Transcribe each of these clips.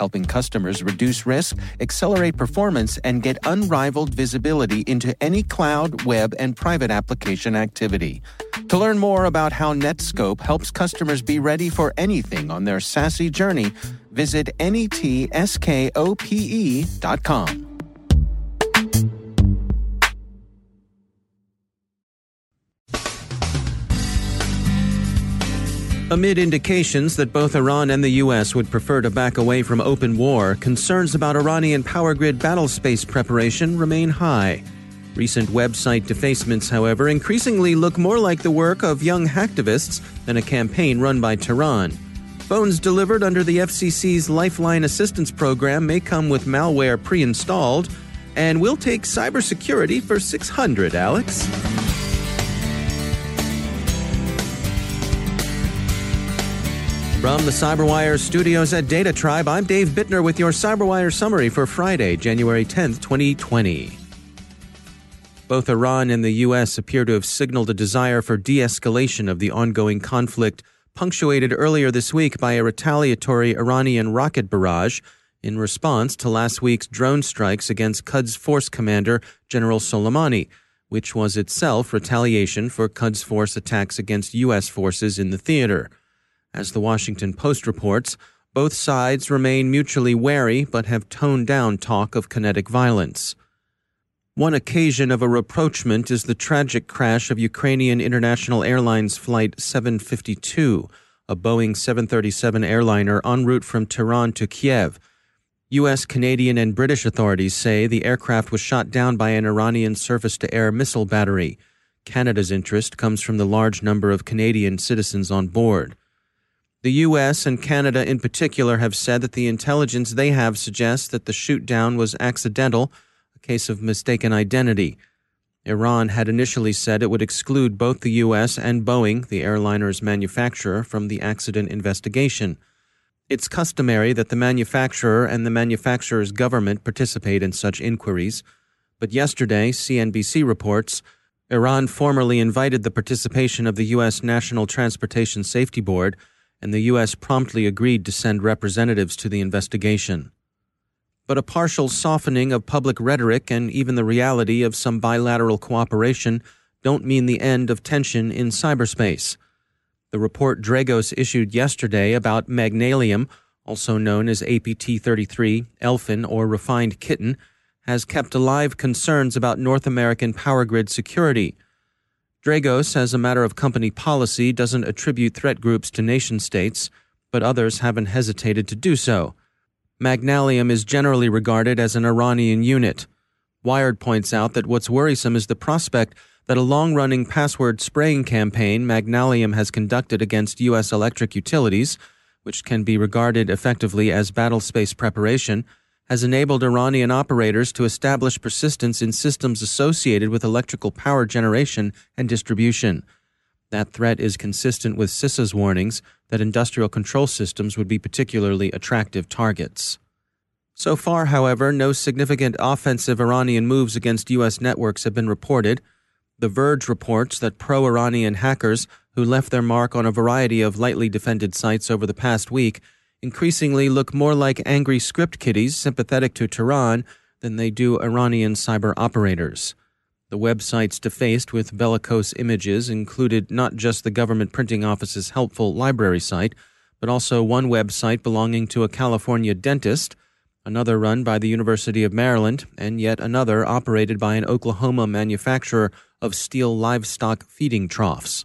helping customers reduce risk, accelerate performance, and get unrivaled visibility into any cloud, web, and private application activity. To learn more about how Netskope helps customers be ready for anything on their SASE journey, visit netskope.com. Amid indications that both Iran and the U.S. would prefer to back away from open war, concerns about Iranian power grid battlespace preparation remain high. Recent website defacements, however, increasingly look more like the work of young hacktivists than a campaign run by Tehran. Phones delivered under the FCC's Lifeline Assistance Program may come with malware pre installed, and we'll take cybersecurity for 600, Alex. From the CyberWire studios at Data Tribe, I'm Dave Bittner with your CyberWire summary for Friday, January 10th, 2020. Both Iran and the U.S. appear to have signaled a desire for de escalation of the ongoing conflict, punctuated earlier this week by a retaliatory Iranian rocket barrage in response to last week's drone strikes against Quds Force Commander General Soleimani, which was itself retaliation for Quds Force attacks against U.S. forces in the theater. As the Washington Post reports, both sides remain mutually wary but have toned down talk of kinetic violence. One occasion of a rapprochement is the tragic crash of Ukrainian International Airlines Flight 752, a Boeing 737 airliner en route from Tehran to Kiev. U.S., Canadian, and British authorities say the aircraft was shot down by an Iranian surface to air missile battery. Canada's interest comes from the large number of Canadian citizens on board. The U.S. and Canada in particular have said that the intelligence they have suggests that the shootdown was accidental, a case of mistaken identity. Iran had initially said it would exclude both the U.S. and Boeing, the airliner's manufacturer, from the accident investigation. It's customary that the manufacturer and the manufacturer's government participate in such inquiries, but yesterday, CNBC reports, Iran formally invited the participation of the U.S. National Transportation Safety Board and the U.S. promptly agreed to send representatives to the investigation. But a partial softening of public rhetoric and even the reality of some bilateral cooperation don't mean the end of tension in cyberspace. The report Dragos issued yesterday about Magnallium, also known as APT 33, Elfin, or refined kitten, has kept alive concerns about North American power grid security Dragos, as a matter of company policy, doesn't attribute threat groups to nation states, but others haven't hesitated to do so. Magnallium is generally regarded as an Iranian unit. Wired points out that what's worrisome is the prospect that a long running password spraying campaign Magnallium has conducted against U.S. electric utilities, which can be regarded effectively as battle space preparation, has enabled Iranian operators to establish persistence in systems associated with electrical power generation and distribution. That threat is consistent with CISA's warnings that industrial control systems would be particularly attractive targets. So far, however, no significant offensive Iranian moves against U.S. networks have been reported. The Verge reports that pro Iranian hackers who left their mark on a variety of lightly defended sites over the past week increasingly look more like angry script kiddies sympathetic to Tehran than they do Iranian cyber operators. The websites defaced with bellicose images included not just the government printing office's helpful library site, but also one website belonging to a California dentist, another run by the University of Maryland, and yet another operated by an Oklahoma manufacturer of steel livestock feeding troughs.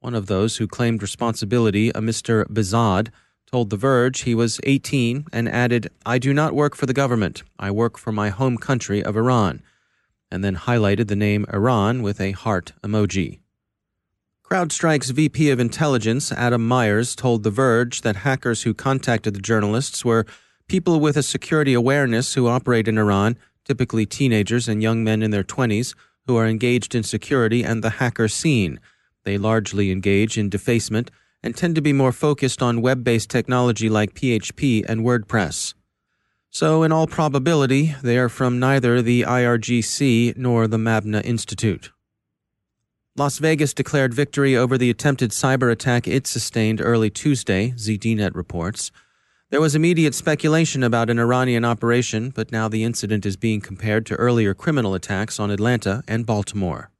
One of those who claimed responsibility, a Mr. Bezad, told The Verge he was 18 and added, I do not work for the government. I work for my home country of Iran, and then highlighted the name Iran with a heart emoji. CrowdStrike's VP of Intelligence, Adam Myers, told The Verge that hackers who contacted the journalists were people with a security awareness who operate in Iran, typically teenagers and young men in their 20s, who are engaged in security and the hacker scene. They largely engage in defacement and tend to be more focused on web based technology like PHP and WordPress. So, in all probability, they are from neither the IRGC nor the Mabna Institute. Las Vegas declared victory over the attempted cyber attack it sustained early Tuesday, ZDNet reports. There was immediate speculation about an Iranian operation, but now the incident is being compared to earlier criminal attacks on Atlanta and Baltimore.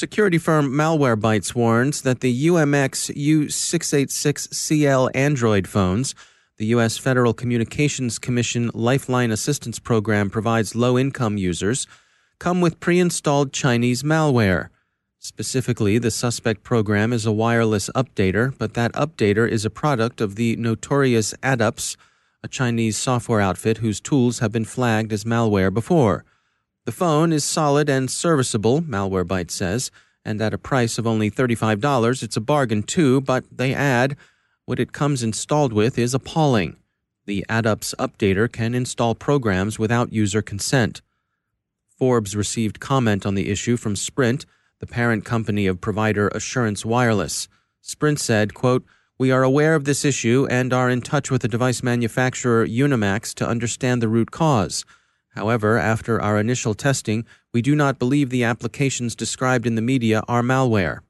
Security firm Malwarebytes warns that the UMX U686CL Android phones, the U.S. Federal Communications Commission Lifeline Assistance Program provides low income users, come with pre installed Chinese malware. Specifically, the suspect program is a wireless updater, but that updater is a product of the notorious AdUps, a Chinese software outfit whose tools have been flagged as malware before. The phone is solid and serviceable, Malwarebytes says, and at a price of only $35, it's a bargain too, but they add, what it comes installed with is appalling. The Adups updater can install programs without user consent. Forbes received comment on the issue from Sprint, the parent company of provider Assurance Wireless. Sprint said, quote, We are aware of this issue and are in touch with the device manufacturer Unimax to understand the root cause. However, after our initial testing, we do not believe the applications described in the media are malware.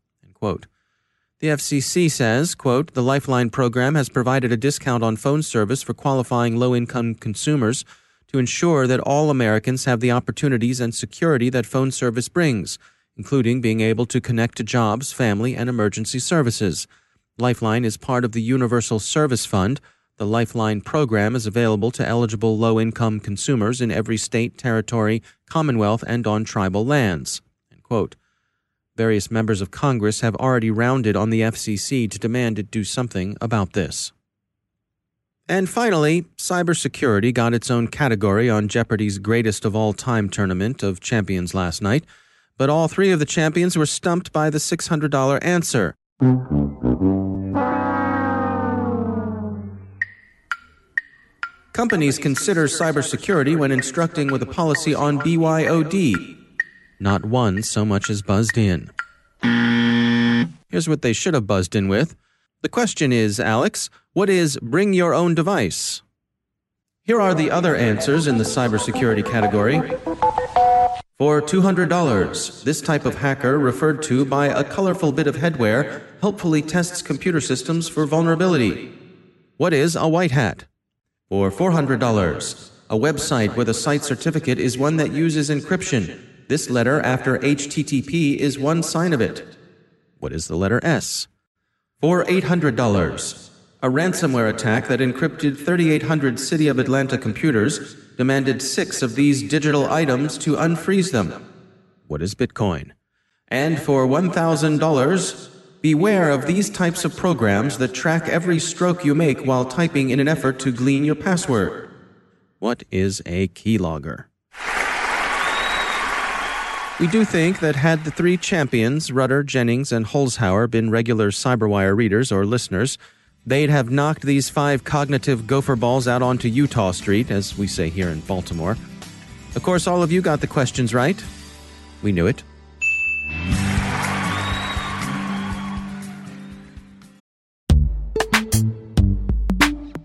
The FCC says, quote, the Lifeline program has provided a discount on phone service for qualifying low income consumers to ensure that all Americans have the opportunities and security that phone service brings including being able to connect to jobs, family, and emergency services. Lifeline is part of the Universal Service Fund. The Lifeline program is available to eligible low income consumers in every state, territory, commonwealth, and on tribal lands. Various members of Congress have already rounded on the FCC to demand it do something about this. And finally, cybersecurity got its own category on Jeopardy's greatest of all time tournament of champions last night but all three of the champions were stumped by the $600 answer. Companies consider cybersecurity when instructing with a policy on BYOD. Not one so much as buzzed in. Here's what they should have buzzed in with. The question is, Alex, what is bring your own device? Here are the other answers in the cybersecurity category. For $200, this type of hacker, referred to by a colorful bit of headwear, helpfully tests computer systems for vulnerability. What is a white hat? For $400, a website with a site certificate is one that uses encryption. This letter after HTTP is one sign of it. What is the letter S? For $800, a ransomware attack that encrypted 3,800 City of Atlanta computers demanded six of these digital items to unfreeze them. What is Bitcoin? And for $1,000, beware of these types of programs that track every stroke you make while typing in an effort to glean your password. What is a keylogger? We do think that had the three champions, Rutter, Jennings, and Holzhauer, been regular Cyberwire readers or listeners, They'd have knocked these five cognitive gopher balls out onto Utah Street, as we say here in Baltimore. Of course, all of you got the questions right. We knew it.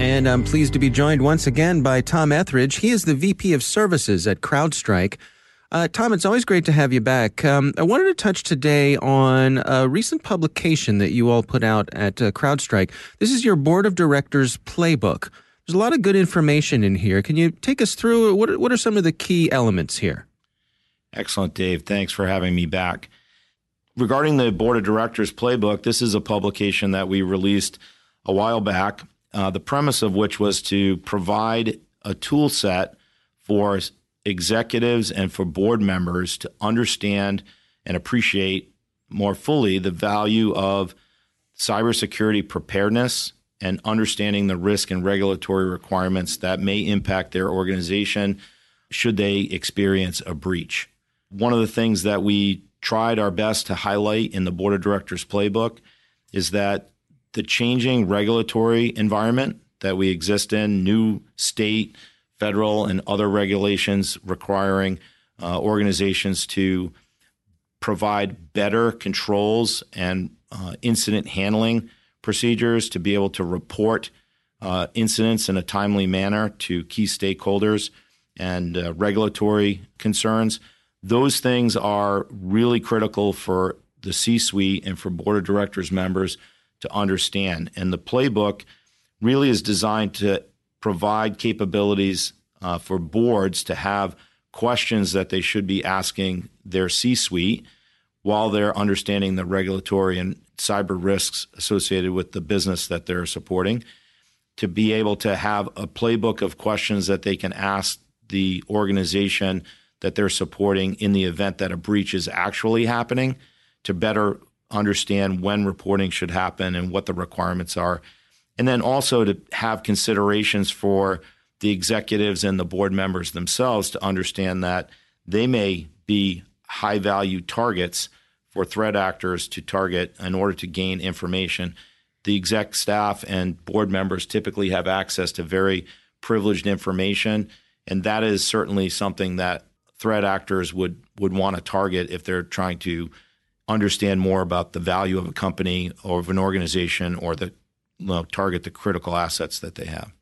And I'm pleased to be joined once again by Tom Etheridge. He is the VP of Services at CrowdStrike. Uh, Tom, it's always great to have you back. Um, I wanted to touch today on a recent publication that you all put out at uh, CrowdStrike. This is your board of directors playbook. There's a lot of good information in here. Can you take us through what, what are some of the key elements here? Excellent, Dave. Thanks for having me back. Regarding the board of directors playbook, this is a publication that we released a while back. Uh, the premise of which was to provide a tool set for executives and for board members to understand and appreciate more fully the value of cybersecurity preparedness and understanding the risk and regulatory requirements that may impact their organization should they experience a breach. One of the things that we tried our best to highlight in the board of directors playbook is that the changing regulatory environment that we exist in, new state, federal and other regulations requiring uh, organizations to provide better controls and uh, incident handling procedures to be able to report uh, incidents in a timely manner to key stakeholders and uh, regulatory concerns. Those things are really critical for the C suite and for board of directors members to understand. And the playbook really is designed to provide capabilities uh, for boards to have questions that they should be asking their C suite while they're understanding the regulatory and cyber risks associated with the business that they're supporting. To be able to have a playbook of questions that they can ask the organization that they're supporting in the event that a breach is actually happening to better understand when reporting should happen and what the requirements are and then also to have considerations for the executives and the board members themselves to understand that they may be high value targets for threat actors to target in order to gain information. The exec staff and board members typically have access to very privileged information, and that is certainly something that threat actors would would want to target if they're trying to understand more about the value of a company or of an organization or the you know, target the critical assets that they have.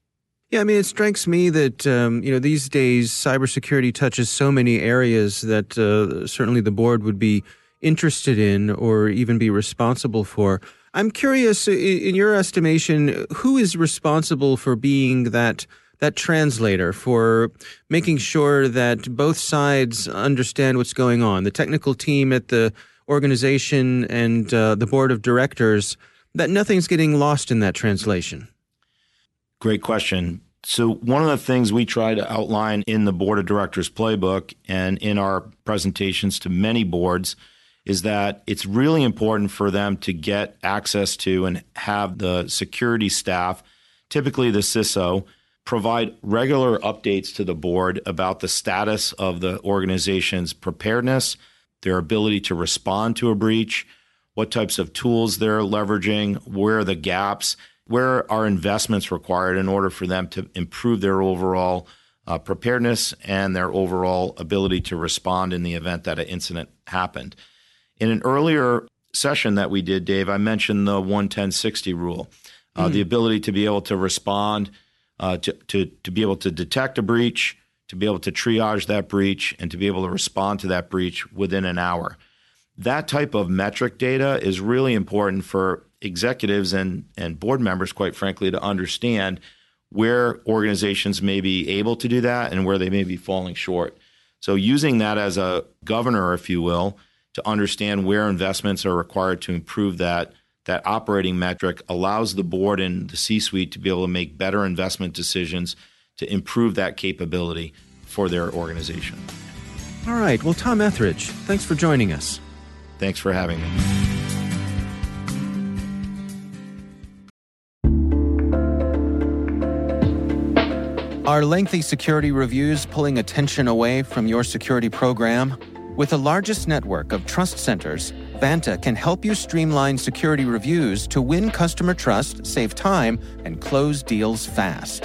Yeah, I mean, it strikes me that um, you know these days cybersecurity touches so many areas that uh, certainly the board would be interested in or even be responsible for. I'm curious, in your estimation, who is responsible for being that that translator for making sure that both sides understand what's going on? The technical team at the organization and uh, the board of directors that nothing's getting lost in that translation? Great question. So, one of the things we try to outline in the board of directors playbook and in our presentations to many boards is that it's really important for them to get access to and have the security staff, typically the CISO, provide regular updates to the board about the status of the organization's preparedness, their ability to respond to a breach, what types of tools they're leveraging, where are the gaps, where are investments required in order for them to improve their overall uh, preparedness and their overall ability to respond in the event that an incident happened. In an earlier session that we did, Dave, I mentioned the 11060 rule, uh, mm. the ability to be able to respond, uh, to, to, to be able to detect a breach, to be able to triage that breach, and to be able to respond to that breach within an hour that type of metric data is really important for executives and, and board members, quite frankly, to understand where organizations may be able to do that and where they may be falling short. So, using that as a governor, if you will, to understand where investments are required to improve that that operating metric allows the board and the C-suite to be able to make better investment decisions to improve that capability for their organization. All right. Well, Tom Etheridge, thanks for joining us. Thanks for having me. Are lengthy security reviews pulling attention away from your security program? With the largest network of trust centers, Vanta can help you streamline security reviews to win customer trust, save time, and close deals fast.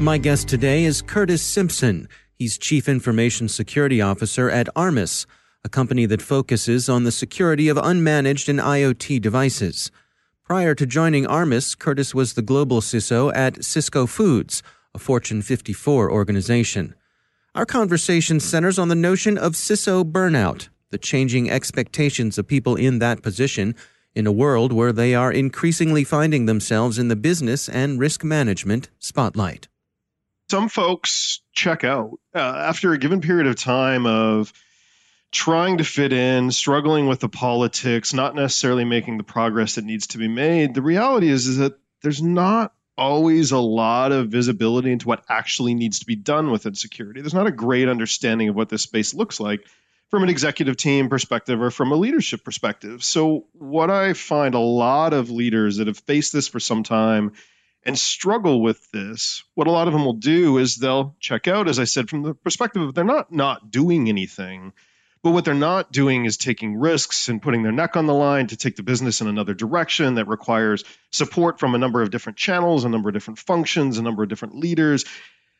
My guest today is Curtis Simpson. He's Chief Information Security Officer at Armis, a company that focuses on the security of unmanaged and IoT devices. Prior to joining Armis, Curtis was the global CISO at Sysco Foods, a Fortune 54 organization. Our conversation centers on the notion of CISO burnout, the changing expectations of people in that position in a world where they are increasingly finding themselves in the business and risk management spotlight. Some folks check out uh, after a given period of time of trying to fit in, struggling with the politics, not necessarily making the progress that needs to be made. The reality is, is that there's not always a lot of visibility into what actually needs to be done within security. There's not a great understanding of what this space looks like from an executive team perspective or from a leadership perspective. So, what I find a lot of leaders that have faced this for some time and struggle with this, what a lot of them will do is they'll check out, as I said, from the perspective of they're not not doing anything but what they're not doing is taking risks and putting their neck on the line to take the business in another direction that requires support from a number of different channels, a number of different functions, a number of different leaders.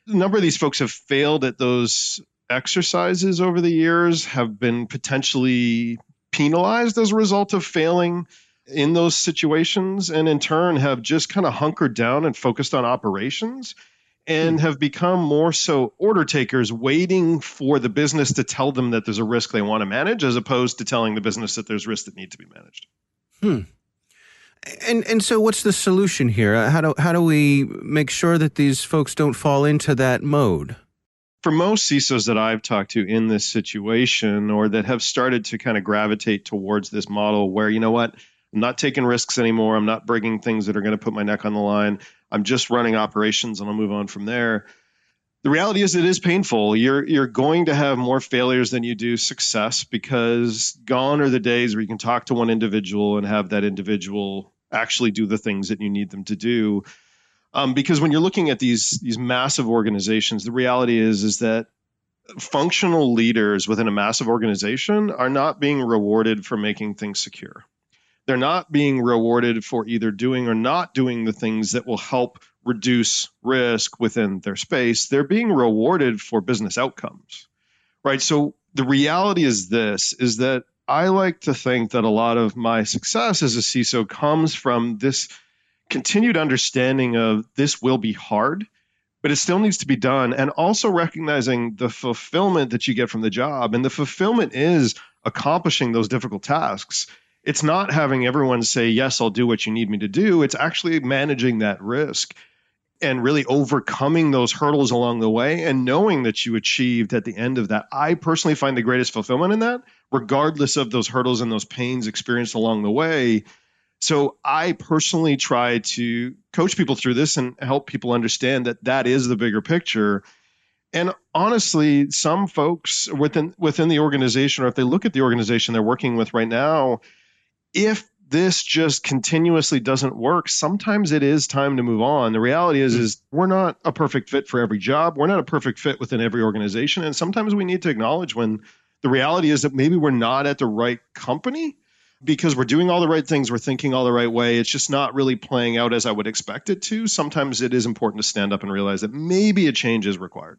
A number of these folks have failed at those exercises over the years, have been potentially penalized as a result of failing in those situations, and in turn have just kind of hunkered down and focused on operations and hmm. have become more so order takers waiting for the business to tell them that there's a risk they want to manage as opposed to telling the business that there's risks that need to be managed. Hmm. And and so what's the solution here? Uh, how do how do we make sure that these folks don't fall into that mode? For most CISOs that I've talked to in this situation or that have started to kind of gravitate towards this model where you know what, I'm not taking risks anymore, I'm not bringing things that are going to put my neck on the line. I'm just running operations and I'll move on from there. The reality is it is painful. You're you're going to have more failures than you do success because gone are the days where you can talk to one individual and have that individual actually do the things that you need them to do. Um, because when you're looking at these these massive organizations, the reality is is that functional leaders within a massive organization are not being rewarded for making things secure they're not being rewarded for either doing or not doing the things that will help reduce risk within their space. They're being rewarded for business outcomes. Right? So the reality is this is that I like to think that a lot of my success as a CISO comes from this continued understanding of this will be hard, but it still needs to be done. And also recognizing the fulfillment that you get from the job. And the fulfillment is accomplishing those difficult tasks it's not having everyone say, Yes, I'll do what you need me to do. It's actually managing that risk and really overcoming those hurdles along the way and knowing that you achieved at the end of that. I personally find the greatest fulfillment in that, regardless of those hurdles and those pains experienced along the way. So I personally try to coach people through this and help people understand that that is the bigger picture. And honestly, some folks within within the organization, or if they look at the organization they're working with right now, if this just continuously doesn't work, sometimes it is time to move on. The reality is, hmm. is we're not a perfect fit for every job. We're not a perfect fit within every organization. And sometimes we need to acknowledge when the reality is that maybe we're not at the right company because we're doing all the right things, we're thinking all the right way. It's just not really playing out as I would expect it to. Sometimes it is important to stand up and realize that maybe a change is required.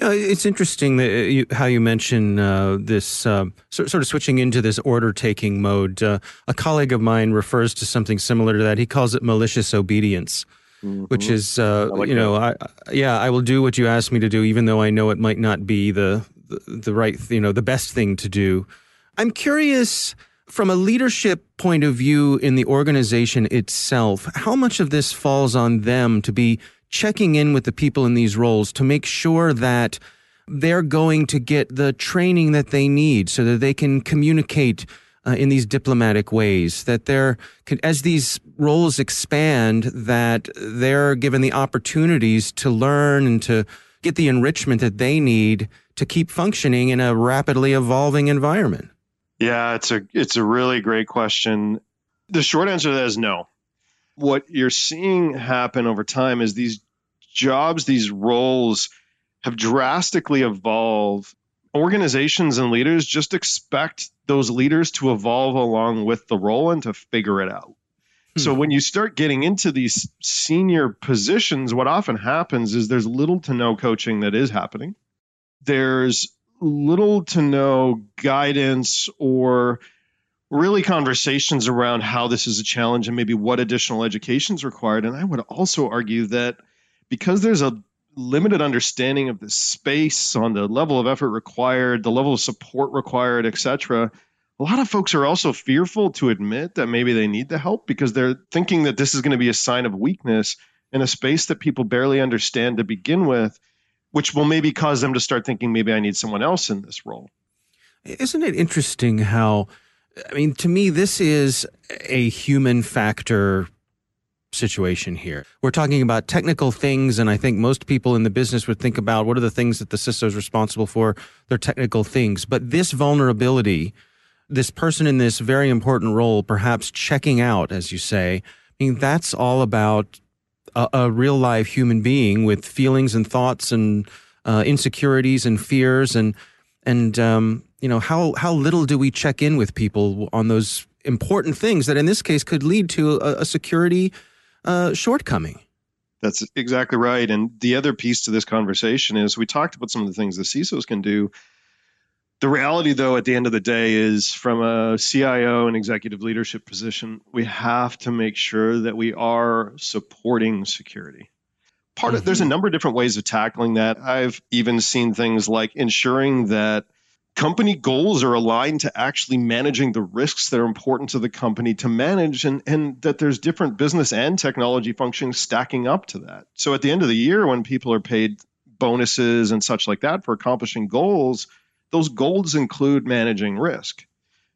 Yeah, it's interesting that you, how you mention uh, this uh, sort, of switching into this order taking mode. Uh, a colleague of mine refers to something similar to that. He calls it malicious obedience, mm-hmm. which is, uh, like you know, I, yeah, I will do what you ask me to do, even though I know it might not be the, the, the right, you know, the best thing to do. I'm curious from a leadership point of view in the organization itself, how much of this falls on them to be checking in with the people in these roles to make sure that they're going to get the training that they need so that they can communicate uh, in these diplomatic ways that they're as these roles expand that they're given the opportunities to learn and to get the enrichment that they need to keep functioning in a rapidly evolving environment. Yeah it's a it's a really great question. The short answer to that is no what you're seeing happen over time is these jobs, these roles have drastically evolved. Organizations and leaders just expect those leaders to evolve along with the role and to figure it out. Hmm. So when you start getting into these senior positions, what often happens is there's little to no coaching that is happening. There's little to no guidance or really conversations around how this is a challenge and maybe what additional education is required. And I would also argue that because there's a limited understanding of the space on the level of effort required, the level of support required, etc. A lot of folks are also fearful to admit that maybe they need the help because they're thinking that this is going to be a sign of weakness in a space that people barely understand to begin with, which will maybe cause them to start thinking maybe I need someone else in this role. Isn't it interesting how I mean, to me, this is a human factor situation here. We're talking about technical things, and I think most people in the business would think about what are the things that the CISO is responsible for. They're technical things. But this vulnerability, this person in this very important role, perhaps checking out, as you say, I mean, that's all about a, a real live human being with feelings and thoughts and uh, insecurities and fears and and um, you know how how little do we check in with people on those important things that in this case could lead to a, a security uh, shortcoming? That's exactly right. And the other piece to this conversation is we talked about some of the things the cisos can do. The reality though at the end of the day is from a cio and executive leadership position we have to make sure that we are supporting security. Part of there's a mm-hmm. number of different ways of tackling that. I've even seen things like ensuring that company goals are aligned to actually managing the risks that are important to the company to manage and, and that there's different business and technology functions stacking up to that. So at the end of the year, when people are paid bonuses and such like that for accomplishing goals, those goals include managing risk.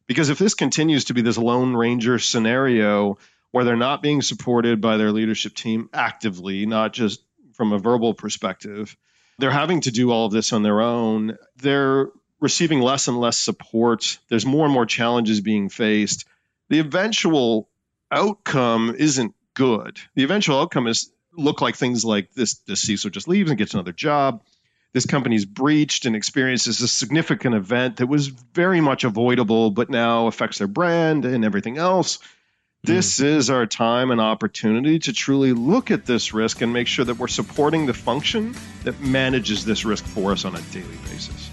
Because if this continues to be this Lone Ranger scenario where they're not being supported by their leadership team actively, not just from a verbal perspective, they're having to do all of this on their own. They're receiving less and less support. There's more and more challenges being faced. The eventual outcome isn't good. The eventual outcome is look like things like this this CISO just leaves and gets another job. This company's breached and experiences a significant event that was very much avoidable, but now affects their brand and everything else. This mm. is our time and opportunity to truly look at this risk and make sure that we're supporting the function that manages this risk for us on a daily basis.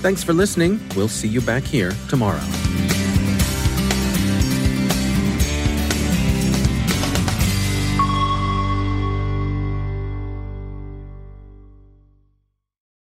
Thanks for listening. We'll see you back here tomorrow.